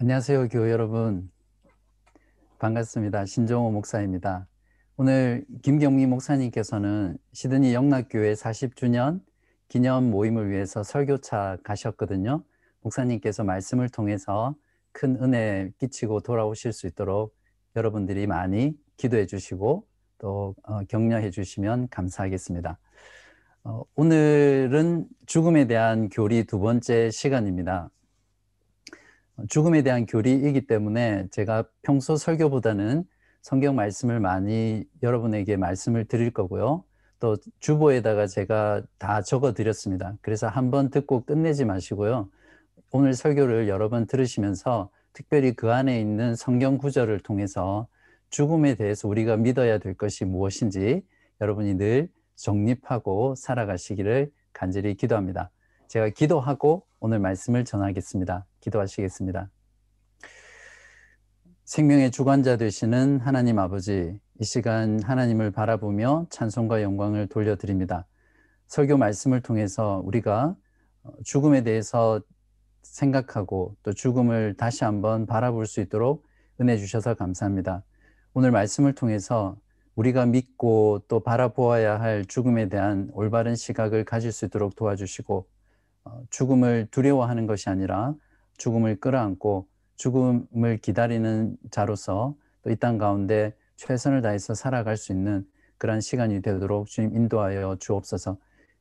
안녕하세요, 교회 여러분. 반갑습니다. 신종호 목사입니다. 오늘 김경미 목사님께서는 시드니 영락교회 40주년 기념 모임을 위해서 설교차 가셨거든요. 목사님께서 말씀을 통해서 큰 은혜 끼치고 돌아오실 수 있도록 여러분들이 많이 기도해 주시고 또 어, 격려해 주시면 감사하겠습니다. 어, 오늘은 죽음에 대한 교리 두 번째 시간입니다. 죽음에 대한 교리이기 때문에 제가 평소 설교보다는 성경 말씀을 많이 여러분에게 말씀을 드릴 거고요. 또 주보에다가 제가 다 적어 드렸습니다. 그래서 한 번 듣고 끝내지 마시고요. 오늘 설교를 여러 번 들으시면서 특별히 그 안에 있는 성경 구절을 통해서 죽음에 대해서 우리가 믿어야 될 것이 무엇인지 여러분이 늘 정립하고 살아가시기를 간절히 기도합니다. 제가 기도하고 오늘 말씀을 전하겠습니다. 기도하시겠습니다. 생명의 주관자 되시는 하나님 아버지, 이 시간 하나님을 바라보며 찬송과 영광을 돌려드립니다. 설교 말씀을 통해서 우리가 죽음에 대해서 생각하고 또 죽음을 다시 한번 바라볼 수 있도록 은혜 주셔서 감사합니다. 오늘 말씀을 통해서 우리가 믿고 또 바라보아야 할 죽음에 대한 올바른 시각을 가질 수 있도록 도와주시고 어, 죽음을 두려워하는 것이 아니라 죽음을 끌어안고 죽음을 기다리는 자로서 또 이 땅 가운데 최선을 다해서 살아갈 수 있는 그러한 시간이 되도록 주님 인도하여 주옵소서.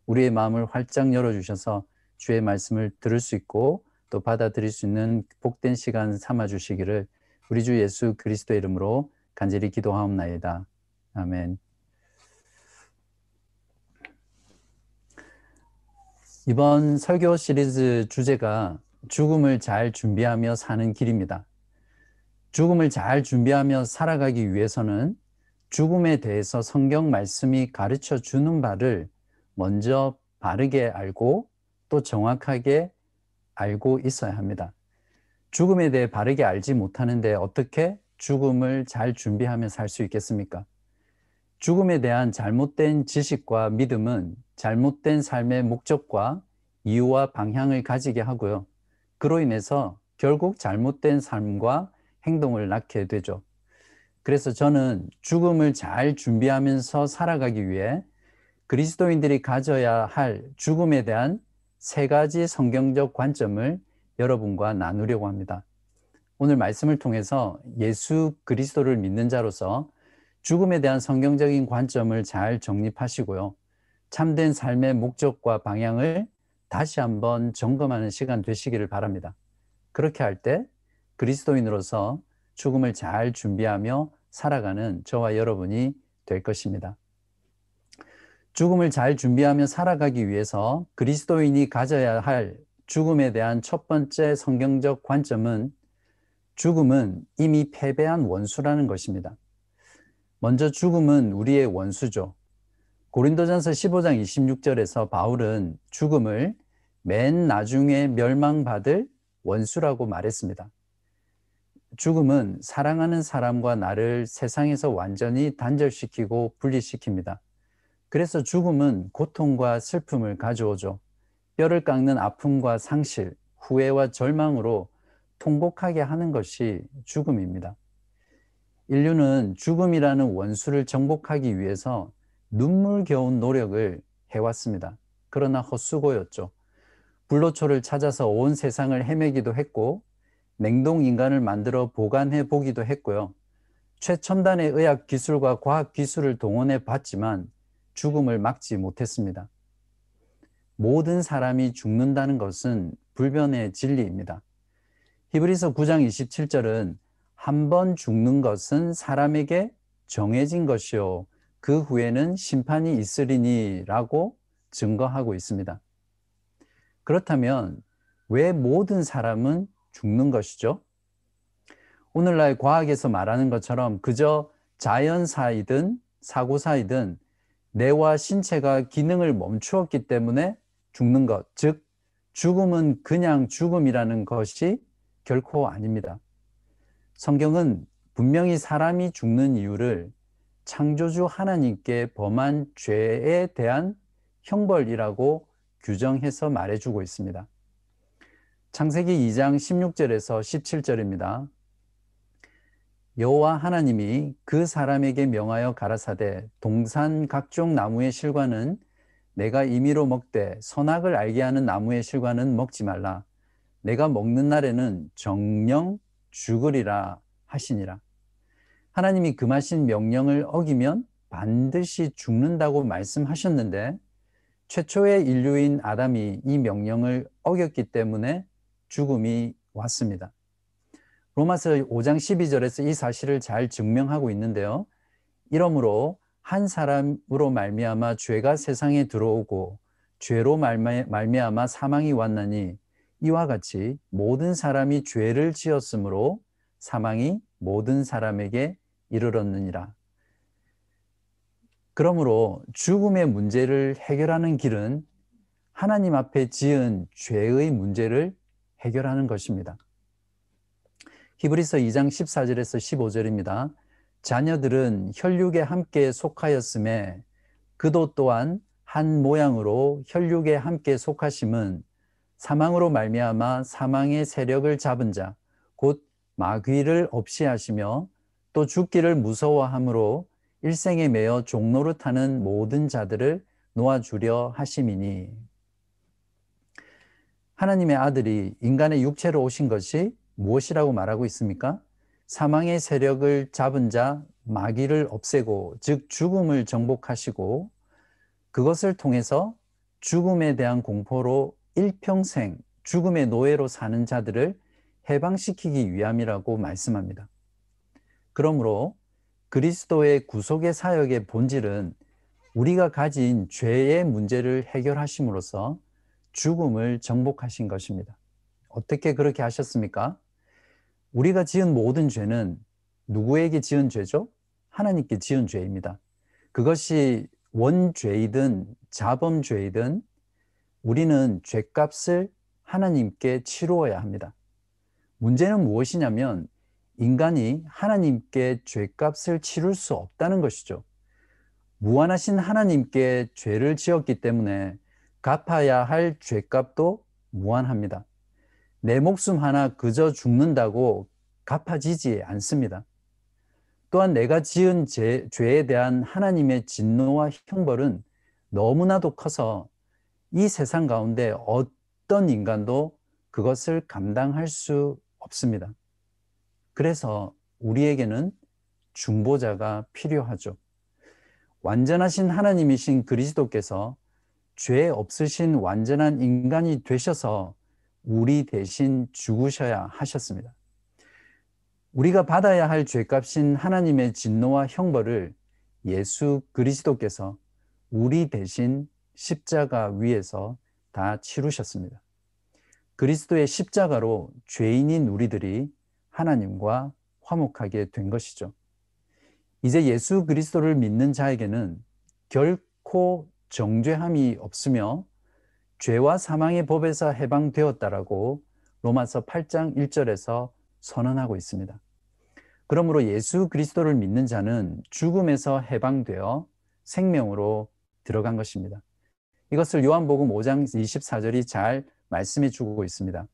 우리의 마음을 활짝 열어 주셔서 주의 말씀을 들을 수 있고 또 받아들일 수 있는 복된 시간 삼아 주시기를 우리 주 예수 그리스도 이름으로 간절히 기도하옵나이다. 아멘. 이번 설교 시리즈 주제가 죽음을 잘 준비하며 사는 길입니다. 죽음을 잘 준비하며 살아가기 위해서는 죽음에 대해서 성경 말씀이 가르쳐 주는 바를 먼저 바르게 알고 또 정확하게 알고 있어야 합니다. 죽음에 대해 바르게 알지 못하는데 어떻게 죽음을 잘 준비하며 살 수 있겠습니까? 죽음에 대한 잘못된 지식과 믿음은 잘못된 삶의 목적과 이유와 방향을 가지게 하고요. 그로 인해서 결국 잘못된 삶과 행동을 낳게 되죠. 그래서 저는 죽음을 잘 준비하면서 살아가기 위해 그리스도인들이 가져야 할 죽음에 대한 세 가지 성경적 관점을 여러분과 나누려고 합니다. 오늘 말씀을 통해서 예수 그리스도를 믿는 자로서 죽음에 대한 성경적인 관점을 잘 정립하시고요. 참된 삶의 목적과 방향을 다시 한번 점검하는 시간 되시기를 바랍니다. 그렇게 할 때 그리스도인으로서 죽음을 잘 준비하며 살아가는 저와 여러분이 될 것입니다. 죽음을 잘 준비하며 살아가기 위해서 그리스도인이 가져야 할 죽음에 대한 첫 번째 성경적 관점은 죽음은 이미 패배한 원수라는 것입니다. 먼저 죽음은 우리의 원수죠. 고린도전서 15장 26절에서 바울은 죽음을 맨 나중에 멸망받을 원수라고 말했습니다. 죽음은 사랑하는 사람과 나를 세상에서 완전히 단절시키고 분리시킵니다. 그래서 죽음은 고통과 슬픔을 가져오죠. 뼈를 깎는 아픔과 상실, 후회와 절망으로 통곡하게 하는 것이 죽음입니다. 인류는 죽음이라는 원수를 정복하기 위해서 눈물겨운 노력을 해왔습니다. 그러나 헛수고였죠. 불로초를 찾아서 온 세상을 헤매기도 했고 냉동 인간을 만들어 보관해 보기도 했고요. 최첨단의 의학 기술과 과학 기술을 동원해 봤지만 죽음을 막지 못했습니다. 모든 사람이 죽는다는 것은 불변의 진리입니다. 히브리서 9장 27절은 한 번 죽는 것은 사람에게 정해진 것이요 그 후에는 심판이 있으리니 라고 증거하고 있습니다. 그렇다면 왜 모든 사람은 죽는 것이죠? 오늘날 과학에서 말하는 것처럼 그저 자연사이든 사고사이든 뇌와 신체가 기능을 멈추었기 때문에 죽는 것, 즉 죽음은 그냥 죽음이라는 것이 결코 아닙니다. 성경은 분명히 사람이 죽는 이유를 창조주 하나님께 범한 죄에 대한 형벌이라고 규정해서 말해주고 있습니다. 창세기 2장 16절에서 17절입니다. 여호와 하나님이 그 사람에게 명하여 가라사대 동산 각종 나무의 실과는 내가 임의로 먹되 선악을 알게 하는 나무의 실과는 먹지 말라. 내가 먹는 날에는 정령 죽으리라 하시니라. 하나님이 금하신 명령을 어기면 반드시 죽는다고 말씀하셨는데 최초의 인류인 아담이 이 명령을 어겼기 때문에 죽음이 왔습니다. 로마서 5장 12절에서 이 사실을 잘 증명하고 있는데요. 이러므로 한 사람으로 말미암아 죄가 세상에 들어오고 죄로 말미암아 사망이 왔나니 이와 같이 모든 사람이 죄를 지었으므로 사망이 모든 사람에게 이르렀느니라. 그러므로 죽음의 문제를 해결하는 길은 하나님 앞에 지은 죄의 문제를 해결하는 것입니다. 히브리서 2장 14절에서 15절입니다. 자녀들은 혈육에 함께 속하였음에 그도 또한 한 모양으로 혈육에 함께 속하심은 사망으로 말미암아 사망의 세력을 잡은 자 곧 마귀를 없이 하시며 또 죽기를 무서워함으로 일생에 매여 종노릇하는 모든 자들을 놓아주려 하심이니 하나님의 아들이 인간의 육체로 오신 것이 무엇이라고 말하고 있습니까? 사망의 세력을 잡은 자 마귀를 없애고 즉 죽음을 정복하시고 그것을 통해서 죽음에 대한 공포로 일평생 죽음의 노예로 사는 자들을 해방시키기 위함이라고 말씀합니다. 그러므로 그리스도의 구속의 사역의 본질은 우리가 가진 죄의 문제를 해결하심으로써 죽음을 정복하신 것입니다. 어떻게 그렇게 하셨습니까? 우리가 지은 모든 죄는 누구에게 지은 죄죠? 하나님께 지은 죄입니다. 그것이 원죄이든 자범죄이든 우리는 죄값을 하나님께 치루어야 합니다. 문제는 무엇이냐면 인간이 하나님께 죄값을 치룰 수 없다는 것이죠. 무한하신 하나님께 죄를 지었기 때문에 갚아야 할 죄값도 무한합니다. 내 목숨 하나 그저 죽는다고 갚아지지 않습니다. 또한 내가 지은 죄, 죄에 대한 하나님의 진노와 형벌은 너무나도 커서 이 세상 가운데 어떤 인간도 그것을 감당할 수 없습니다. 그래서 우리에게는 중보자가 필요하죠. 완전하신 하나님이신 그리스도께서 죄 없으신 완전한 인간이 되셔서 우리 대신 죽으셔야 하셨습니다. 우리가 받아야 할 죄값인 하나님의 진노와 형벌을 예수 그리스도께서 우리 대신 십자가 위에서 다 치르셨습니다. 그리스도의 십자가로 죄인인 우리들이 하나님과 화목하게 된 것이죠. 이제 예수 그리스도를 믿는 자에게는 결코 정죄함이 없으며 죄와 사망의 법에서 해방되었다라고 로마서 8장 1절에서 선언하고 있습니다. 그러므로 예수 그리스도를 믿는 자는 죽음에서 해방되어 생명으로 들어간 것입니다. 이것을 요한복음 5장 24절이 잘 말씀해 주고 있습니다.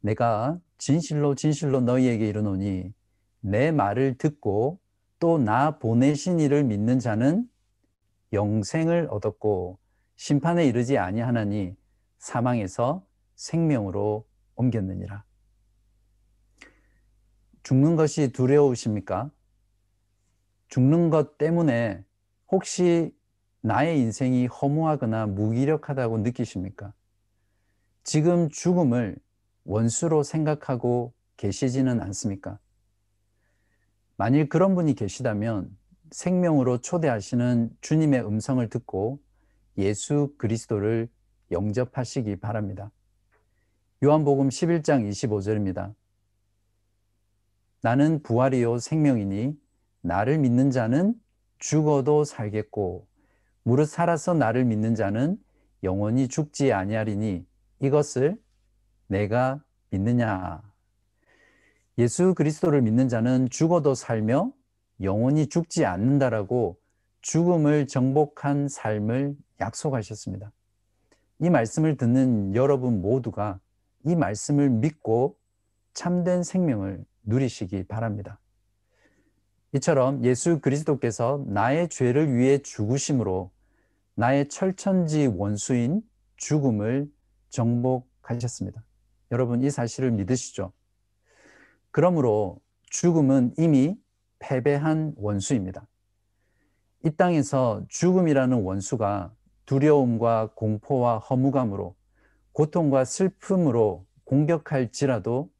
내가 진실로 진실로 너희에게 이르노니 내 말을 듣고 또 나 보내신 이를 믿는 자는 영생을 얻었고 심판에 이르지 아니하나니 사망에서 생명으로 옮겼느니라. 죽는 것이 두려우십니까? 죽는 것 때문에 혹시 나의 인생이 허무하거나 무기력하다고 느끼십니까? 지금 죽음을 원수로 생각하고 계시지는 않습니까? 만일 그런 분이 계시다면 생명으로 초대하시는 주님의 음성을 듣고 예수 그리스도를 영접하시기 바랍니다. 요한복음 11장 25절입니다. 나는 부활이요 생명이니 나를 믿는 자는 죽어도 살겠고 무릇 살아서 나를 믿는 자는 영원히 죽지 아니하리니 이것을 내가 믿느냐 예수 그리스도를 믿는 자는 죽어도 살며 영원히 죽지 않는다라고 죽음을 정복한 삶을 약속하셨습니다. 이 말씀을 듣는 여러분 모두가 이 말씀을 믿고 참된 생명을 누리시기 바랍니다. 이처럼 예수 그리스도께서 나의 죄를 위해 죽으심으로 나의 철천지 원수인 죽음을 정복하셨습니다. 여러분 이 사실을 믿으시죠? 그러므로 죽음은 이미 패배한 원수입니다. 이 땅에서 죽음이라는 원수가 두려움과 공포와 허무감으로 고통과 슬픔으로 공격할지라도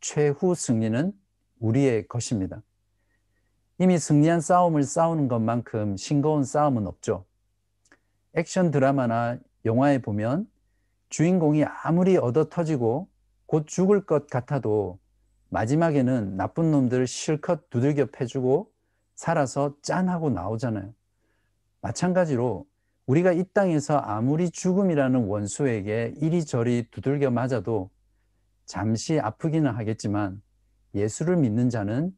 최후 승리는 우리의 것입니다. 이미 승리한 싸움을 싸우는 것만큼 싱거운 싸움은 없죠. 액션 드라마나 영화에 보면 주인공이 아무리 얻어 터지고 곧 죽을 것 같아도 마지막에는 나쁜 놈들을 실컷 두들겨 패주고 살아서 짠하고 나오잖아요. 마찬가지로 우리가 이 땅에서 아무리 죽음이라는 원수에게 이리저리 두들겨 맞아도 잠시 아프기는 하겠지만 예수를 믿는 자는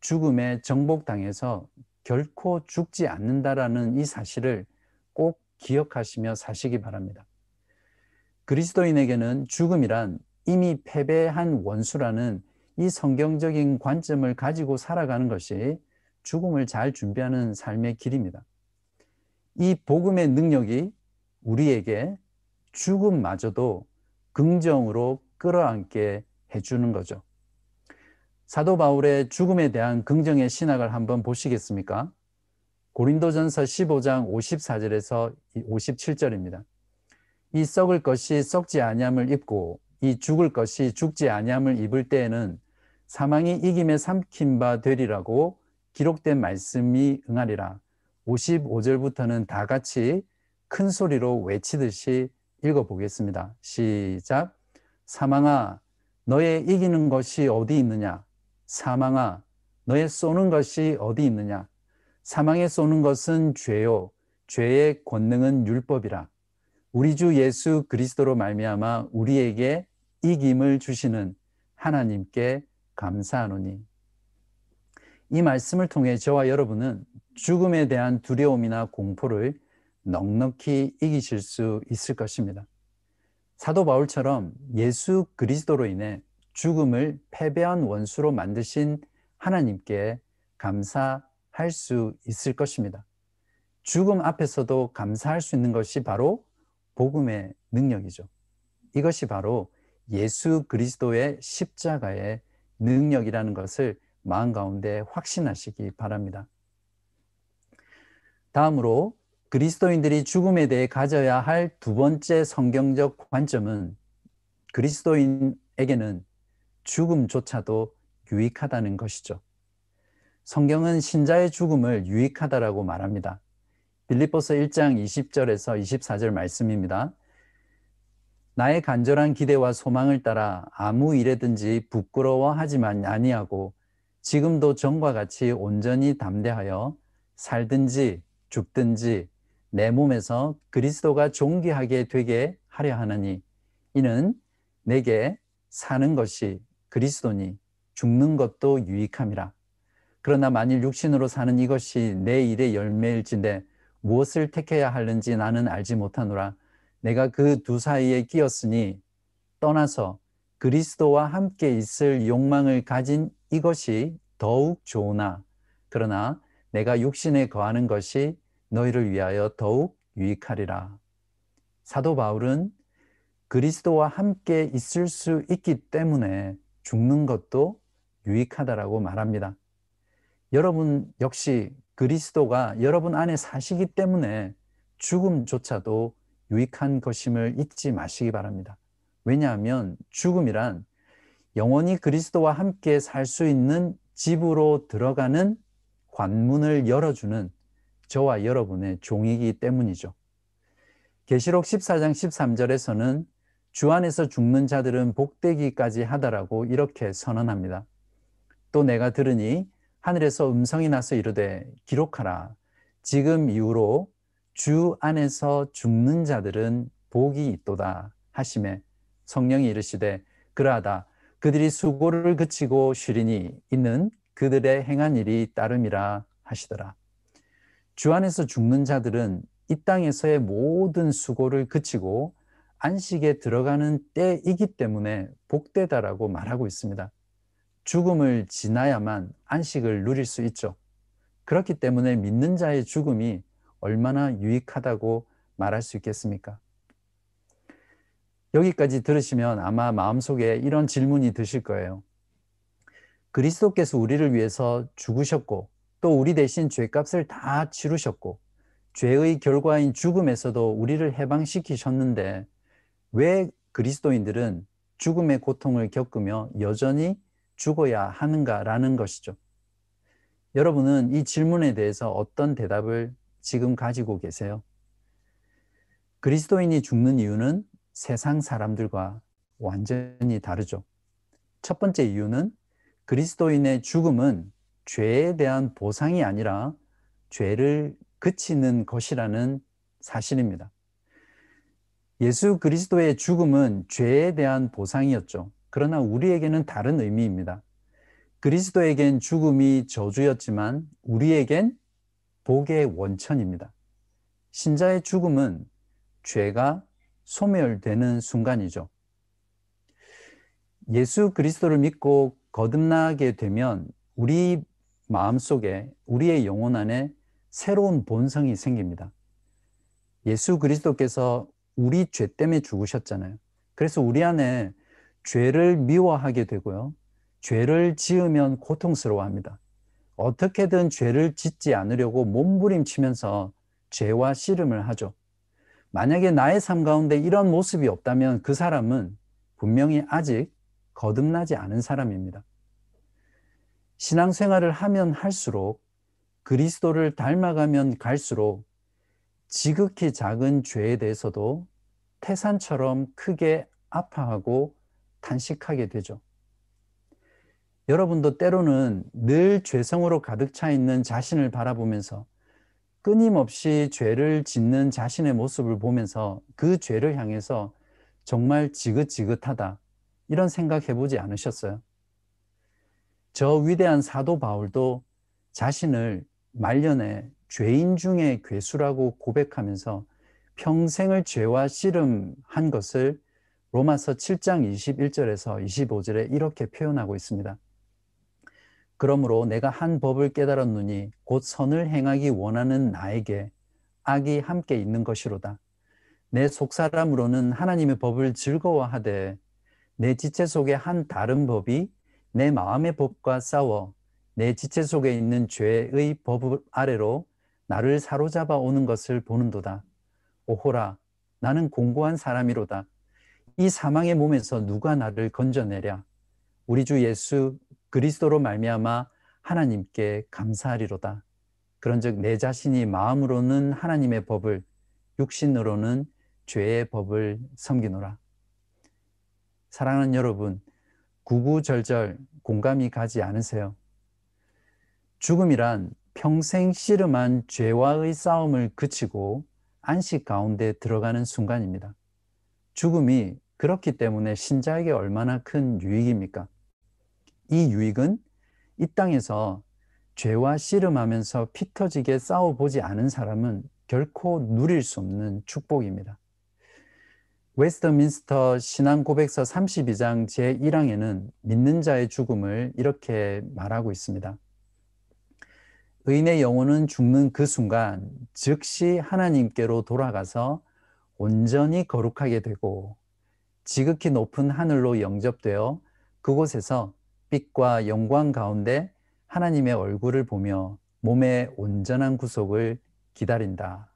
죽음에 정복당해서 결코 죽지 않는다라는 이 사실을 꼭 기억하시며 사시기 바랍니다. 그리스도인에게는 죽음이란 이미 패배한 원수라는 이 성경적인 관점을 가지고 살아가는 것이 죽음을 잘 준비하는 삶의 길입니다. 이 복음의 능력이 우리에게 죽음마저도 긍정으로 끌어안게 해주는 거죠. 사도 바울의 죽음에 대한 긍정의 신학을 한번 보시겠습니까? 고린도전서 15장 54절에서 57절입니다. 이 썩을 것이 썩지 아니함을 입고 이 죽을 것이 죽지 아니함을 입을 때에는 사망이 이김에 삼킨 바 되리라고 기록된 말씀이 응하리라. 55절부터는 다 같이 큰 소리로 외치듯이 읽어보겠습니다. 시작. 사망아, 너의 이기는 것이 어디 있느냐? 사망아, 너의 쏘는 것이 어디 있느냐? 사망에 쏘는 것은 죄요. 죄의 권능은 율법이라. 우리 주 예수 그리스도로 말미암아 우리에게 이김을 주시는 하나님께 감사하노니. 이 말씀을 통해 저와 여러분은 죽음에 대한 두려움이나 공포를 넉넉히 이기실 수 있을 것입니다. 사도 바울처럼 예수 그리스도로 인해 죽음을 패배한 원수로 만드신 하나님께 감사 할 수 있을 것입니다. 죽음 앞에서도 감사할 수 있는 것이 바로 복음의 능력이죠. 이것이 바로 예수 그리스도의 십자가의 능력이라는 것을 마음 가운데 확신하시기 바랍니다. 다음으로 그리스도인들이 죽음에 대해 가져야 할 두 번째 성경적 관점은 그리스도인에게는 죽음조차도 유익하다는 것이죠. 성경은 신자의 죽음을 유익하다라고 말합니다. 빌립보서 1장 20절에서 24절 말씀입니다. 나의 간절한 기대와 소망을 따라 아무 일에든지 부끄러워하지만 아니하고 지금도 전과 같이 온전히 담대하여 살든지 죽든지 내 몸에서 그리스도가 존귀하게 되게 하려 하느니 이는 내게 사는 것이 그리스도니 죽는 것도 유익함이라. 그러나 만일 육신으로 사는 이것이 내 일의 열매일진데 무엇을 택해야 하는지 나는 알지 못하노라. 내가 그 두 사이에 끼었으니 떠나서 그리스도와 함께 있을 욕망을 가진 이것이 더욱 좋으나 그러나 내가 육신에 거하는 것이 너희를 위하여 더욱 유익하리라. 사도 바울은 그리스도와 함께 있을 수 있기 때문에 죽는 것도 유익하다라고 말합니다. 여러분 역시 그리스도가 여러분 안에 사시기 때문에 죽음조차도 유익한 것임을 잊지 마시기 바랍니다. 왜냐하면 죽음이란 영원히 그리스도와 함께 살 수 있는 집으로 들어가는 관문을 열어주는 저와 여러분의 종이기 때문이죠. 계시록 14장 13절에서는 주 안에서 죽는 자들은 복되기까지 하다라고 이렇게 선언합니다. 또 내가 들으니 하늘에서 음성이 나서 이르되 기록하라. 지금 이후로 주 안에서 죽는 자들은 복이 있도다 하심에 성령이 이르시되 그러하다 그들이 수고를 그치고 쉬리니 있는 그들의 행한 일이 따름이라 하시더라. 주 안에서 죽는 자들은 이 땅에서의 모든 수고를 그치고 안식에 들어가는 때이기 때문에 복되다라고 말하고 있습니다. 죽음을 지나야만 안식을 누릴 수 있죠. 그렇기 때문에 믿는 자의 죽음이 얼마나 유익하다고 말할 수 있겠습니까? 여기까지 들으시면 아마 마음속에 이런 질문이 드실 거예요. 그리스도께서 우리를 위해서 죽으셨고 또 우리 대신 죄값을 다 치르셨고 죄의 결과인 죽음에서도 우리를 해방시키셨는데 왜 그리스도인들은 죽음의 고통을 겪으며 여전히 죽어야 하는가라는 것이죠. 여러분은 이 질문에 대해서 어떤 대답을 지금 가지고 계세요? 그리스도인이 죽는 이유는 세상 사람들과 완전히 다르죠. 첫 번째 이유는 그리스도인의 죽음은 죄에 대한 보상이 아니라 죄를 그치는 것이라는 사실입니다. 예수 그리스도의 죽음은 죄에 대한 보상이었죠. 그러나 우리에게는 다른 의미입니다. 그리스도에겐 죽음이 저주였지만 우리에겐 복의 원천입니다. 신자의 죽음은 죄가 소멸되는 순간이죠. 예수 그리스도를 믿고 거듭나게 되면 우리 마음 속에 우리의 영혼 안에 새로운 본성이 생깁니다. 예수 그리스도께서 우리 죄 때문에 죽으셨잖아요. 그래서 우리 안에 죄를 미워하게 되고요. 죄를 지으면 고통스러워합니다. 어떻게든 죄를 짓지 않으려고 몸부림치면서 죄와 씨름을 하죠. 만약에 나의 삶 가운데 이런 모습이 없다면 그 사람은 분명히 아직 거듭나지 않은 사람입니다. 신앙생활을 하면 할수록 그리스도를 닮아가면 갈수록 지극히 작은 죄에 대해서도 태산처럼 크게 아파하고 탄식하게 되죠. 여러분도 때로는 늘 죄성으로 가득 차 있는 자신을 바라보면서 끊임없이 죄를 짓는 자신의 모습을 보면서 그 죄를 향해서 정말 지긋지긋하다. 이런 생각 해 보지 않으셨어요? 저 위대한 사도 바울도 자신을 말년에 죄인 중에 괴수라고 고백하면서 평생을 죄와 씨름한 것을 로마서 7장 21절에서 25절에 이렇게 표현하고 있습니다. 그러므로 내가 한 법을 깨달았느니 곧 선을 행하기 원하는 나에게 악이 함께 있는 것이로다. 내 속사람으로는 하나님의 법을 즐거워하되 내 지체 속에 한 다른 법이 내 마음의 법과 싸워 내 지체 속에 있는 죄의 법 아래로 나를 사로잡아 오는 것을 보는도다. 오호라, 나는 공고한 사람이로다. 이 사망의 몸에서 누가 나를 건져내랴? 우리 주 예수 그리스도로 말미암아 하나님께 감사하리로다. 그런즉 내 자신이 마음으로는 하나님의 법을 육신으로는 죄의 법을 섬기노라. 사랑하는 여러분, 구구절절 공감이 가지 않으세요? 죽음이란 평생 씨름한 죄와의 싸움을 그치고 안식 가운데 들어가는 순간입니다. 죽음이 그렇기 때문에 신자에게 얼마나 큰 유익입니까? 이 유익은 이 땅에서 죄와 씨름하면서 피 터지게 싸워보지 않은 사람은 결코 누릴 수 없는 축복입니다. 웨스터민스터 신앙 고백서 32장 제1항에는 믿는 자의 죽음을 이렇게 말하고 있습니다. 의인의 영혼은 죽는 그 순간 즉시 하나님께로 돌아가서 온전히 거룩하게 되고 지극히 높은 하늘로 영접되어 그곳에서 빛과 영광 가운데 하나님의 얼굴을 보며 몸의 온전한 구속을 기다린다.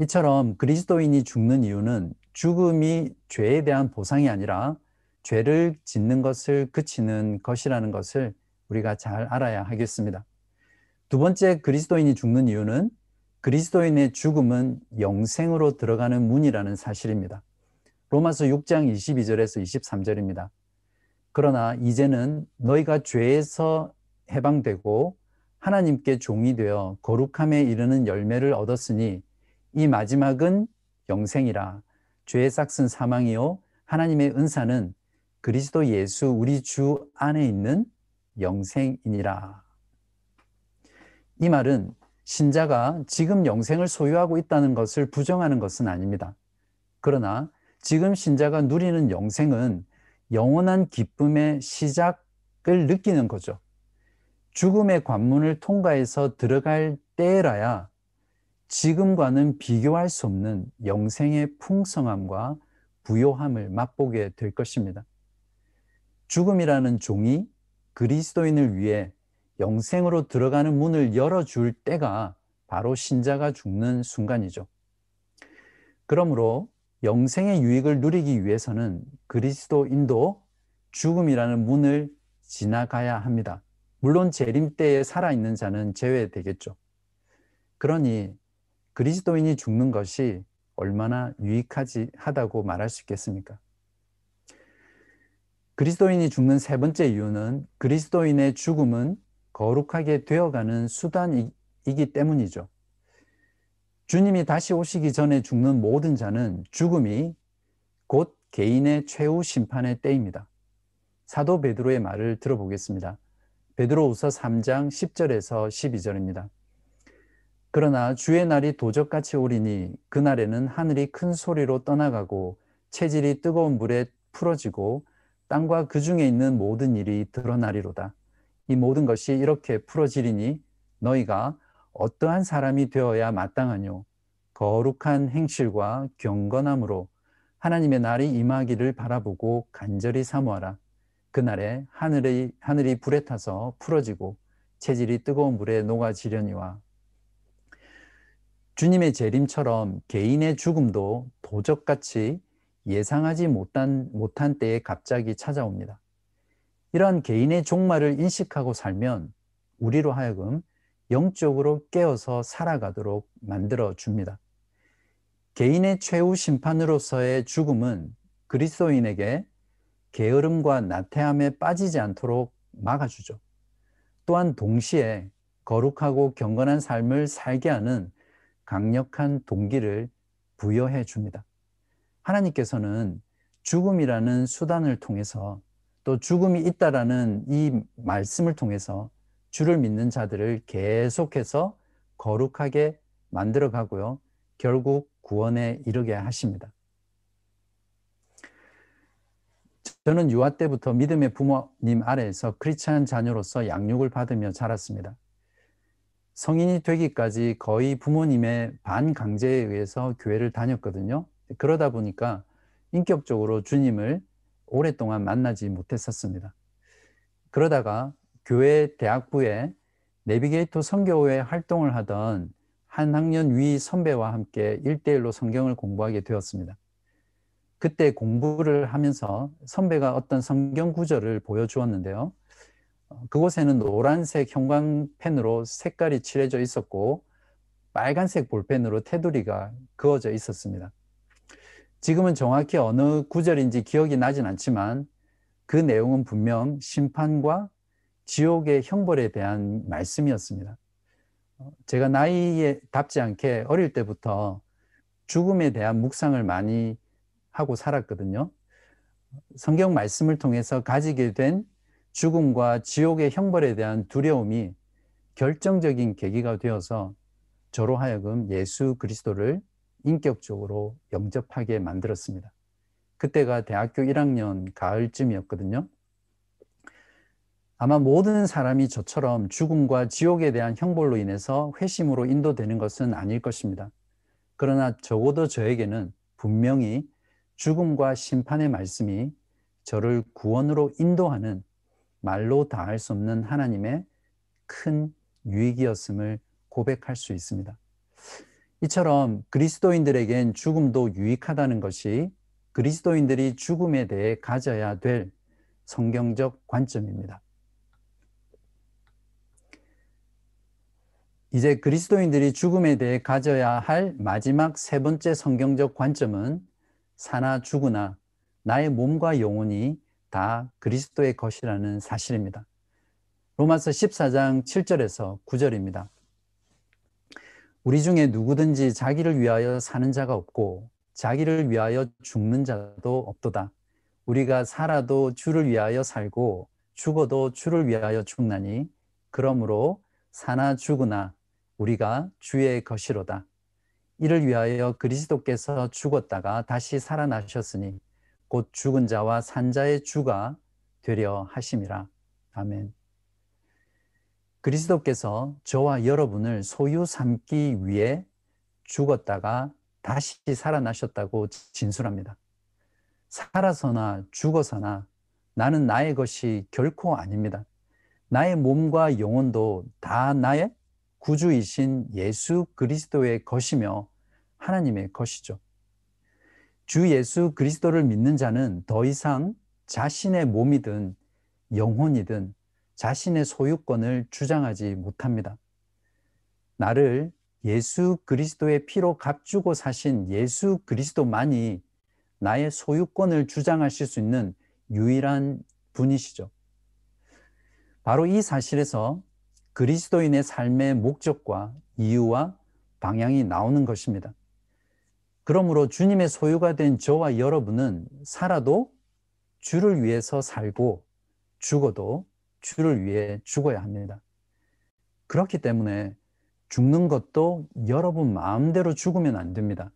이처럼 그리스도인이 죽는 이유는 죽음이 죄에 대한 보상이 아니라 죄를 짓는 것을 그치는 것이라는 것을 우리가 잘 알아야 하겠습니다. 두 번째 그리스도인이 죽는 이유는 그리스도인의 죽음은 영생으로 들어가는 문이라는 사실입니다. 로마서 6장 22절에서 23절입니다. 그러나 이제는 너희가 죄에서 해방되고 하나님께 종이 되어 거룩함에 이르는 열매를 얻었으니 이 마지막은 영생이라 죄의 싹슨 사망이요 하나님의 은사는 그리스도 예수 우리 주 안에 있는 영생이니라. 이 말은 신자가 지금 영생을 소유하고 있다는 것을 부정하는 것은 아닙니다. 그러나 지금 신자가 누리는 영생은 영원한 기쁨의 시작을 느끼는 거죠. 죽음의 관문을 통과해서 들어갈 때라야 지금과는 비교할 수 없는 영생의 풍성함과 부요함을 맛보게 될 것입니다. 죽음이라는 종이 그리스도인을 위해 영생으로 들어가는 문을 열어줄 때가 바로 신자가 죽는 순간이죠. 그러므로 영생의 유익을 누리기 위해서는 그리스도인도 죽음이라는 문을 지나가야 합니다. 물론 재림 때에 살아있는 자는 제외되겠죠. 그러니 그리스도인이 죽는 것이 얼마나 유익하지 하다고 말할 수 있겠습니까? 그리스도인이 죽는 세 번째 이유는 그리스도인의 죽음은 거룩하게 되어가는 수단이기 때문이죠. 주님이 다시 오시기 전에 죽는 모든 자는 죽음이 곧 개인의 최후 심판의 때입니다. 사도 베드로의 말을 들어보겠습니다. 베드로우서 3장 10절에서 12절입니다. 그러나 주의 날이 도적같이 오리니 그날에는 하늘이 큰 소리로 떠나가고 체질이 뜨거운 물에 풀어지고 땅과 그 중에 있는 모든 일이 드러나리로다. 이 모든 것이 이렇게 풀어지리니 너희가 어떠한 사람이 되어야 마땅하뇨. 거룩한 행실과 경건함으로 하나님의 날이 임하기를 바라보고 간절히 사모하라. 그날에 하늘이, 하늘이 불에 타서 풀어지고 체질이 뜨거운 물에 녹아지려니와 주님의 재림처럼 개인의 죽음도 도적같이 예상하지 못한, 못한 때에 갑자기 찾아옵니다. 이러한 개인의 종말을 인식하고 살면 우리로 하여금 영적으로 깨어서 살아가도록 만들어 줍니다. 개인의 최후 심판으로서의 죽음은 그리스도인에게 게으름과 나태함에 빠지지 않도록 막아주죠. 또한 동시에 거룩하고 경건한 삶을 살게 하는 강력한 동기를 부여해 줍니다. 하나님께서는 죽음이라는 수단을 통해서 또 죽음이 있다라는 이 말씀을 통해서 주를 믿는 자들을 계속해서 거룩하게 만들어 가고요. 결국 구원에 이르게 하십니다. 저는 유아 때부터 믿음의 부모님 아래에서 크리스찬 자녀로서 양육을 받으며 자랐습니다. 성인이 되기까지 거의 부모님의 반강제에 의해서 교회를 다녔거든요. 그러다 보니까 인격적으로 주님을 오랫동안 만나지 못했었습니다. 그러다가 교회 대학부에 내비게이터 선교회 활동을 하던 한 학년 위 선배와 함께 일대일로 성경을 공부하게 되었습니다. 그때 공부를 하면서 선배가 어떤 성경 구절을 보여주었는데요. 그곳에는 노란색 형광펜으로 색깔이 칠해져 있었고 빨간색 볼펜으로 테두리가 그어져 있었습니다. 지금은 정확히 어느 구절인지 기억이 나진 않지만 그 내용은 분명 심판과 지옥의 형벌에 대한 말씀이었습니다. 제가 나이에 답지 않게 어릴 때부터 죽음에 대한 묵상을 많이 하고 살았거든요. 성경 말씀을 통해서 가지게 된 죽음과 지옥의 형벌에 대한 두려움이 결정적인 계기가 되어서 저로 하여금 예수 그리스도를 인격적으로 영접하게 만들었습니다. 그때가 대학교 1학년 가을쯤이었거든요. 아마 모든 사람이 저처럼 죽음과 지옥에 대한 형벌로 인해서 회심으로 인도되는 것은 아닐 것입니다. 그러나 적어도 저에게는 분명히 죽음과 심판의 말씀이 저를 구원으로 인도하는 말로 다 할 수 없는 하나님의 큰 유익이었음을 고백할 수 있습니다. 이처럼 그리스도인들에겐 죽음도 유익하다는 것이 그리스도인들이 죽음에 대해 가져야 될 성경적 관점입니다. 이제 그리스도인들이 죽음에 대해 가져야 할 마지막 세 번째 성경적 관점은 사나 죽으나 나의 몸과 영혼이 다 그리스도의 것이라는 사실입니다. 로마서 14장 7절에서 9절입니다. 우리 중에 누구든지 자기를 위하여 사는 자가 없고 자기를 위하여 죽는 자도 없도다. 우리가 살아도 주를 위하여 살고 죽어도 주를 위하여 죽나니 그러므로 사나 죽으나 우리가 주의 것이로다. 이를 위하여 그리스도께서 죽었다가 다시 살아나셨으니 곧 죽은 자와 산 자의 주가 되려 하심이라. 아멘. 그리스도께서 저와 여러분을 소유 삼기 위해 죽었다가 다시 살아나셨다고 진술합니다. 살아서나 죽어서나 나는 나의 것이 결코 아닙니다. 나의 몸과 영혼도 다 나의 구주이신 예수 그리스도의 것이며 하나님의 것이죠. 주 예수 그리스도를 믿는 자는 더 이상 자신의 몸이든 영혼이든 자신의 소유권을 주장하지 못합니다. 나를 예수 그리스도의 피로 값주고 사신 예수 그리스도만이 나의 소유권을 주장하실 수 있는 유일한 분이시죠. 바로 이 사실에서 그리스도인의 삶의 목적과 이유와 방향이 나오는 것입니다. 그러므로 주님의 소유가 된 저와 여러분은 살아도 주를 위해서 살고 죽어도 주를 위해 죽어야 합니다. 그렇기 때문에 죽는 것도 여러분 마음대로 죽으면 안 됩니다.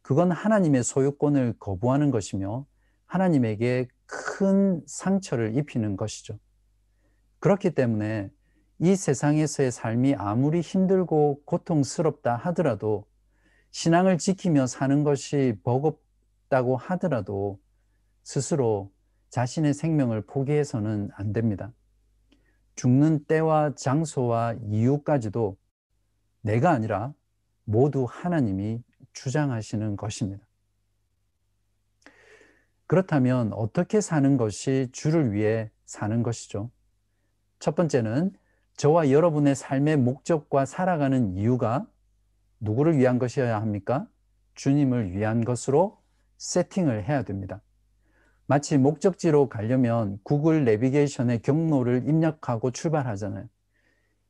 그건 하나님의 소유권을 거부하는 것이며 하나님에게 큰 상처를 입히는 것이죠. 그렇기 때문에 이 세상에서의 삶이 아무리 힘들고 고통스럽다 하더라도 신앙을 지키며 사는 것이 버겁다고 하더라도 스스로 자신의 생명을 포기해서는 안 됩니다. 죽는 때와 장소와 이유까지도 내가 아니라 모두 하나님이 주장하시는 것입니다. 그렇다면 어떻게 사는 것이 주를 위해 사는 것이죠? 첫 번째는 저와 여러분의 삶의 목적과 살아가는 이유가 누구를 위한 것이어야 합니까? 주님을 위한 것으로 세팅을 해야 됩니다. 마치 목적지로 가려면 구글 내비게이션의 경로를 입력하고 출발하잖아요.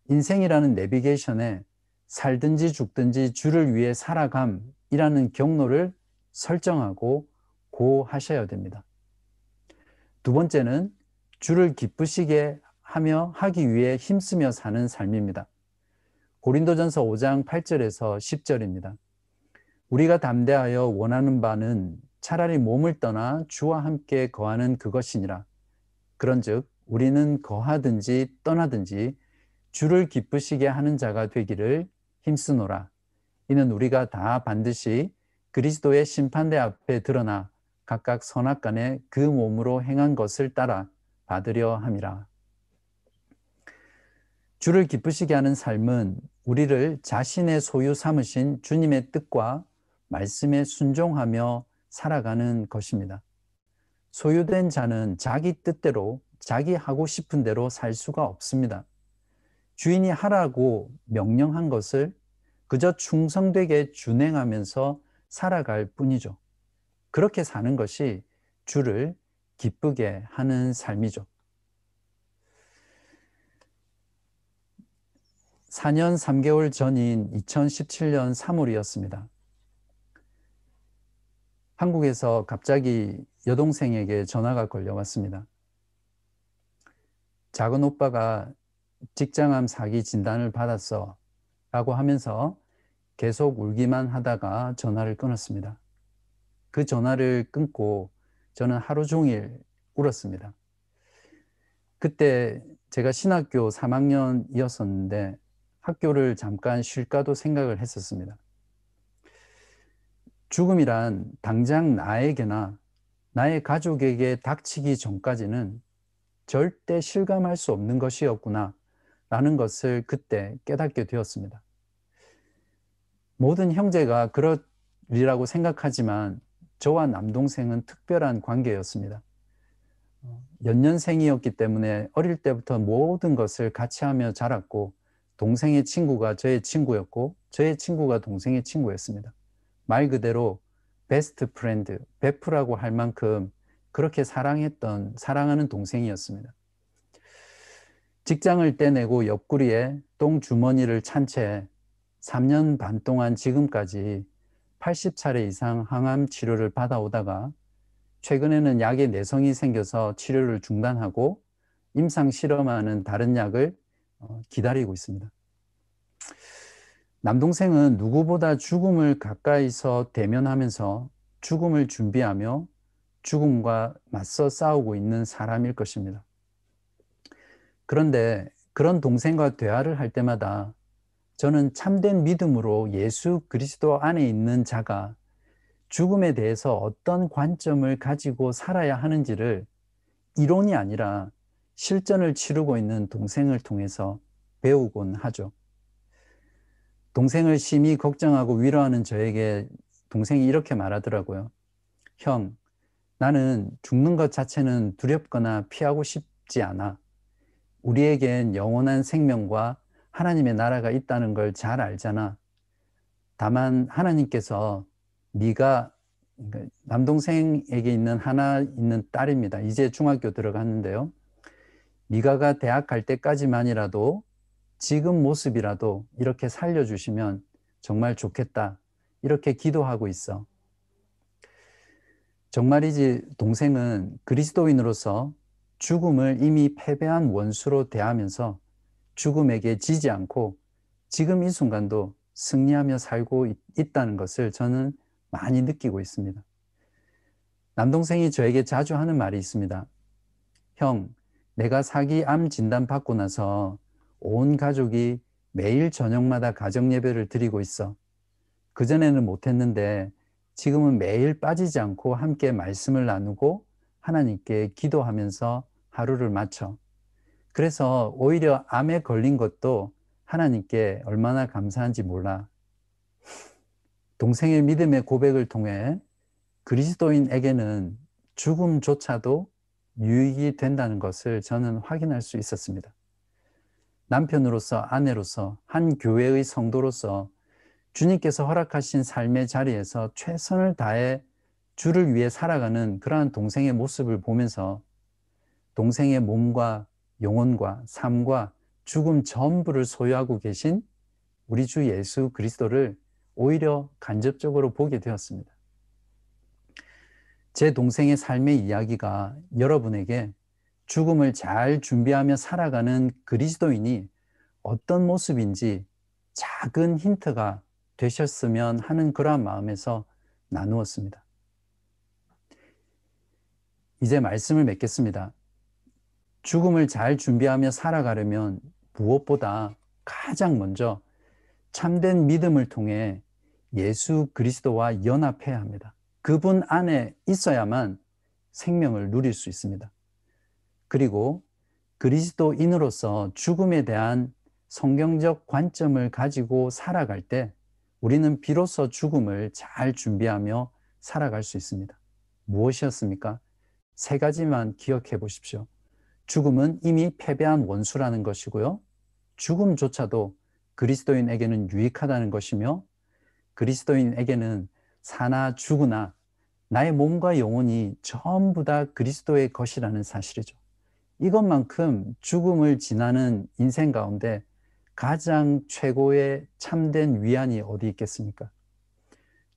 인생이라는 내비게이션에 살든지 죽든지 주를 위해 살아감이라는 경로를 설정하고 고 하셔야 됩니다. 두 번째는 주를 기쁘시게 하며 하기 위해 힘쓰며 사는 삶입니다. 고린도전서 5장 8절에서 10절입니다. 우리가 담대하여 원하는 바는 차라리 몸을 떠나 주와 함께 거하는 그것이니라. 그런즉 우리는 거하든지 떠나든지 주를 기쁘시게 하는 자가 되기를 힘쓰노라. 이는 우리가 다 반드시 그리스도의 심판대 앞에 드러나 각각 선악간에 그 몸으로 행한 것을 따라 받으려 함이라. 주를 기쁘시게 하는 삶은 우리를 자신의 소유 삼으신 주님의 뜻과 말씀에 순종하며 살아가는 것입니다. 소유된 자는 자기 뜻대로 자기 하고 싶은 대로 살 수가 없습니다. 주인이 하라고 명령한 것을 그저 충성되게 준행하면서 살아갈 뿐이죠. 그렇게 사는 것이 주를 기쁘게 하는 삶이죠. 4년 3개월 전인 2017년 3월이었습니다. 한국에서 갑자기 여동생에게 전화가 걸려왔습니다. 작은 오빠가 직장암 사기 진단을 받았어 라고 하면서 계속 울기만 하다가 전화를 끊었습니다. 그 전화를 끊고 저는 하루 종일 울었습니다. 그때 제가 신학교 3학년이었었는데 학교를 잠깐 쉴까도 생각을 했었습니다. 죽음이란 당장 나에게나 나의 가족에게 닥치기 전까지는 절대 실감할 수 없는 것이었구나 라는 것을 그때 깨닫게 되었습니다. 모든 형제가 그러리라고 생각하지만 저와 남동생은 특별한 관계였습니다. 연년생이었기 때문에 어릴 때부터 모든 것을 같이 하며 자랐고 동생의 친구가 저의 친구였고 저의 친구가 동생의 친구였습니다. 말 그대로 best friend, 베프라고 할 만큼 그렇게 사랑했던, 사랑하는 동생이었습니다. 직장을 떼내고 옆구리에 똥 주머니를 찬 채 3년 반 동안 지금까지 80차례 이상 항암 치료를 받아오다가 최근에는 약에 내성이 생겨서 치료를 중단하고 임상 실험하는 다른 약을 어, 기다리고 있습니다. 남동생은 누구보다 죽음을 가까이서 대면하면서 죽음을 준비하며 죽음과 맞서 싸우고 있는 사람일 것입니다. 그런데 그런 동생과 대화를 할 때마다 저는 참된 믿음으로 예수 그리스도 안에 있는 자가 죽음에 대해서 어떤 관점을 가지고 살아야 하는지를 이론이 아니라 실전을 치르고 있는 동생을 통해서 배우곤 하죠. 동생을 심히 걱정하고 위로하는 저에게 동생이 이렇게 말하더라고요. 형, 나는 죽는 것 자체는 두렵거나 피하고 싶지 않아. 우리에겐 영원한 생명과 하나님의 나라가 있다는 걸 잘 알잖아. 다만 하나님께서 네가 그러니까 남동생에게 있는 하나 있는 딸입니다. 이제 중학교 들어갔는데요. 미가가 대학 갈 때까지만이라도 지금 모습이라도 이렇게 살려주시면 정말 좋겠다. 이렇게 기도하고 있어. 정말이지 동생은 그리스도인으로서 죽음을 이미 패배한 원수로 대하면서 죽음에게 지지 않고 지금 이 순간도 승리하며 살고 있, 다는 것을 저는 많이 느끼고 있습니다. 남동생이 저에게 자주 하는 말이 있습니다. 형, 내가 사기 암 진단 받고 나서 온 가족이 매일 저녁마다 가정 예배를 드리고 있어. 그전에는 못했는데 지금은 매일 빠지지 않고 함께 말씀을 나누고 하나님께 기도하면서 하루를 마쳐. 그래서 오히려 암에 걸린 것도 하나님께 얼마나 감사한지 몰라. 동생의 믿음의 고백을 통해 그리스도인에게는 죽음조차도 유익이 된다는 것을 저는 확인할 수 있었습니다. 남편으로서 아내로서 한 교회의 성도로서 주님께서 허락하신 삶의 자리에서 최선을 다해 주를 위해 살아가는 그러한 동생의 모습을 보면서 동생의 몸과 영혼과 삶과 죽음 전부를 소유하고 계신 우리 주 예수 그리스도를 오히려 간접적으로 보게 되었습니다. 제 동생의 삶의 이야기가 여러분에게 죽음을 잘 준비하며 살아가는 그리스도인이 어떤 모습인지 작은 힌트가 되셨으면 하는 그러한 마음에서 나누었습니다. 이제 말씀을 맺겠습니다. 죽음을 잘 준비하며 살아가려면 무엇보다 가장 먼저 참된 믿음을 통해 예수 그리스도와 연합해야 합니다. 그분 안에 있어야만 생명을 누릴 수 있습니다. 그리고 그리스도인으로서 죽음에 대한 성경적 관점을 가지고 살아갈 때 우리는 비로소 죽음을 잘 준비하며 살아갈 수 있습니다. 무엇이었습니까? 세 가지만 기억해 보십시오. 죽음은 이미 패배한 원수라는 것이고요. 죽음조차도 그리스도인에게는 유익하다는 것이며 그리스도인에게는 사나 죽으나 나의 몸과 영혼이 전부 다 그리스도의 것이라는 사실이죠. 이것만큼 죽음을 지나는 인생 가운데 가장 최고의 참된 위안이 어디 있겠습니까?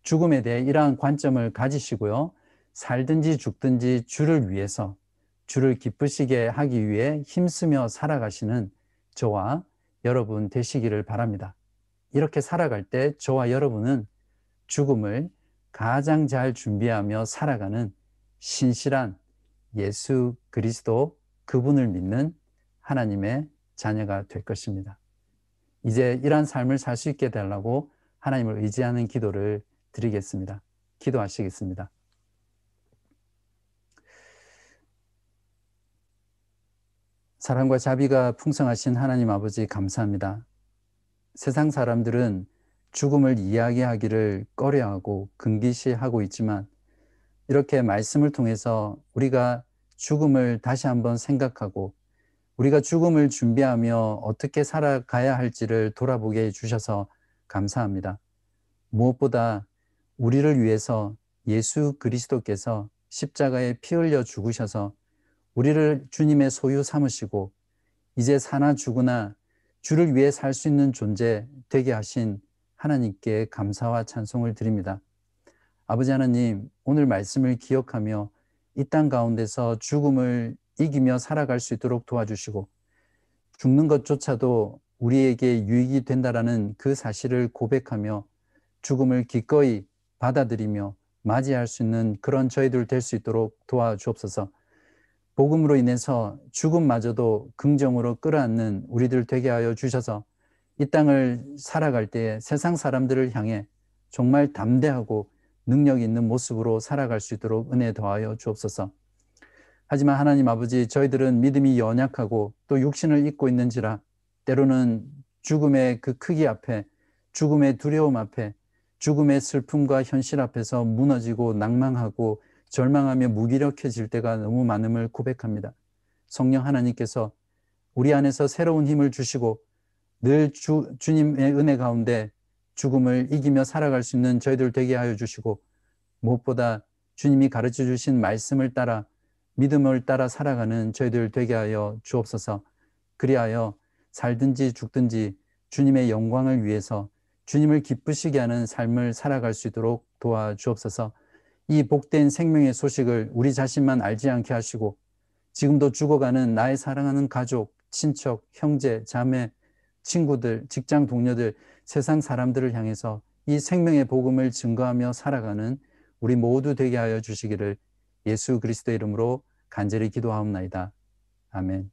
죽음에 대해 이러한 관점을 가지시고요. 살든지 죽든지 주를 위해서 주를 기쁘시게 하기 위해 힘쓰며 살아가시는 저와 여러분 되시기를 바랍니다. 이렇게 살아갈 때 저와 여러분은 죽음을 가장 잘 준비하며 살아가는 신실한 예수 그리스도 그분을 믿는 하나님의 자녀가 될 것입니다. 이제 이러한 삶을 살 수 있게 되려고 하나님을 의지하는 기도를 드리겠습니다. 기도하시겠습니다. 사랑과 자비가 풍성하신 하나님 아버지 감사합니다. 세상 사람들은 죽음을 이야기하기를 꺼려하고 금기시하고 있지만 이렇게 말씀을 통해서 우리가 죽음을 다시 한번 생각하고 우리가 죽음을 준비하며 어떻게 살아가야 할지를 돌아보게 해주셔서 감사합니다. 무엇보다 우리를 위해서 예수 그리스도께서 십자가에 피 흘려 죽으셔서 우리를 주님의 소유 삼으시고 이제 사나 죽으나 주를 위해 살 수 있는 존재 되게 하신 하나님께 감사와 찬송을 드립니다. 아버지 하나님, 오늘 말씀을 기억하며 이 땅 가운데서 죽음을 이기며 살아갈 수 있도록 도와주시고 죽는 것조차도 우리에게 유익이 된다라는 그 사실을 고백하며 죽음을 기꺼이 받아들이며 맞이할 수 있는 그런 저희들 될 수 있도록 도와주옵소서. 복음으로 인해서 죽음마저도 긍정으로 끌어안는 우리들 되게 하여 주셔서 이 땅을 살아갈 때 세상 사람들을 향해 정말 담대하고 능력 있는 모습으로 살아갈 수 있도록 은혜 더하여 주옵소서. 하지만 하나님 아버지 저희들은 믿음이 연약하고 또 육신을 입고 있는지라 때로는 죽음의 그 크기 앞에 죽음의 두려움 앞에 죽음의 슬픔과 현실 앞에서 무너지고 낭망하고 절망하며 무기력해질 때가 너무 많음을 고백합니다. 성령 하나님께서 우리 안에서 새로운 힘을 주시고 늘 주, 주님의 은혜 가운데 죽음을 이기며 살아갈 수 있는 저희들 되게 하여 주시고 무엇보다 주님이 가르쳐 주신 말씀을 따라 믿음을 따라 살아가는 저희들 되게 하여 주옵소서. 그리하여 살든지 죽든지 주님의 영광을 위해서 주님을 기쁘시게 하는 삶을 살아갈 수 있도록 도와주옵소서. 이 복된 생명의 소식을 우리 자신만 알지 않게 하시고 지금도 죽어가는 나의 사랑하는 가족, 친척, 형제, 자매, 친구들, 직장 동료들, 세상 사람들을 향해서 이 생명의 복음을 증거하며 살아가는 우리 모두 되게 하여 주시기를 예수 그리스도의 이름으로 간절히 기도하옵나이다. 아멘.